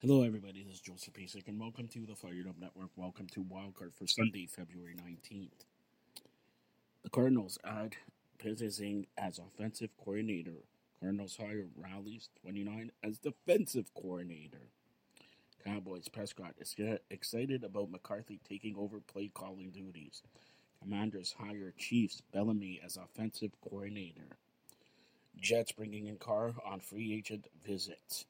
Hello, everybody. This is Joseph Pesic, and welcome to the Fired Up Network. Welcome to Wildcard for Sunday, February 19th. The Cardinals add Petzing as offensive coordinator. Cardinals hire Rallis 29 as defensive coordinator. Cowboys Prescott is excited about McCarthy taking over play calling duties. Commanders hire Chiefs Bieniemy as offensive coordinator. Jets bringing in Carr on free agent visits.